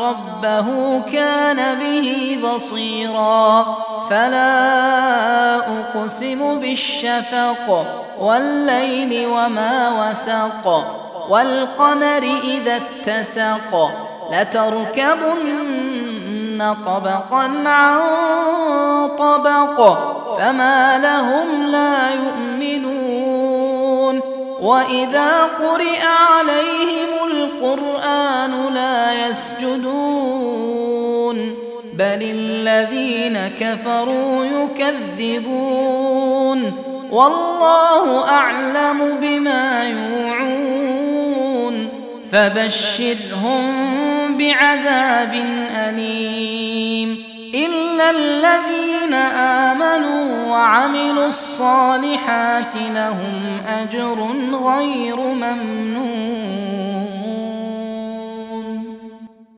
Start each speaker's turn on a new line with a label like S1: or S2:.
S1: ربه كان به بصيرا. فلا أقسم بالشفق والليل وما وسق والقمر إذا اتسق لتركبن طبقا عن طبق فما لهم لا يؤمنون. وإذا قرئ عليهم القرآن لا يسجدون بل الذين كفروا يكذبون. والله أعلم بما يوعون. فبشرهم بعذاب أليم. إلا الذين آمنوا وعملوا الصالحات لهم أجر غير ممنون.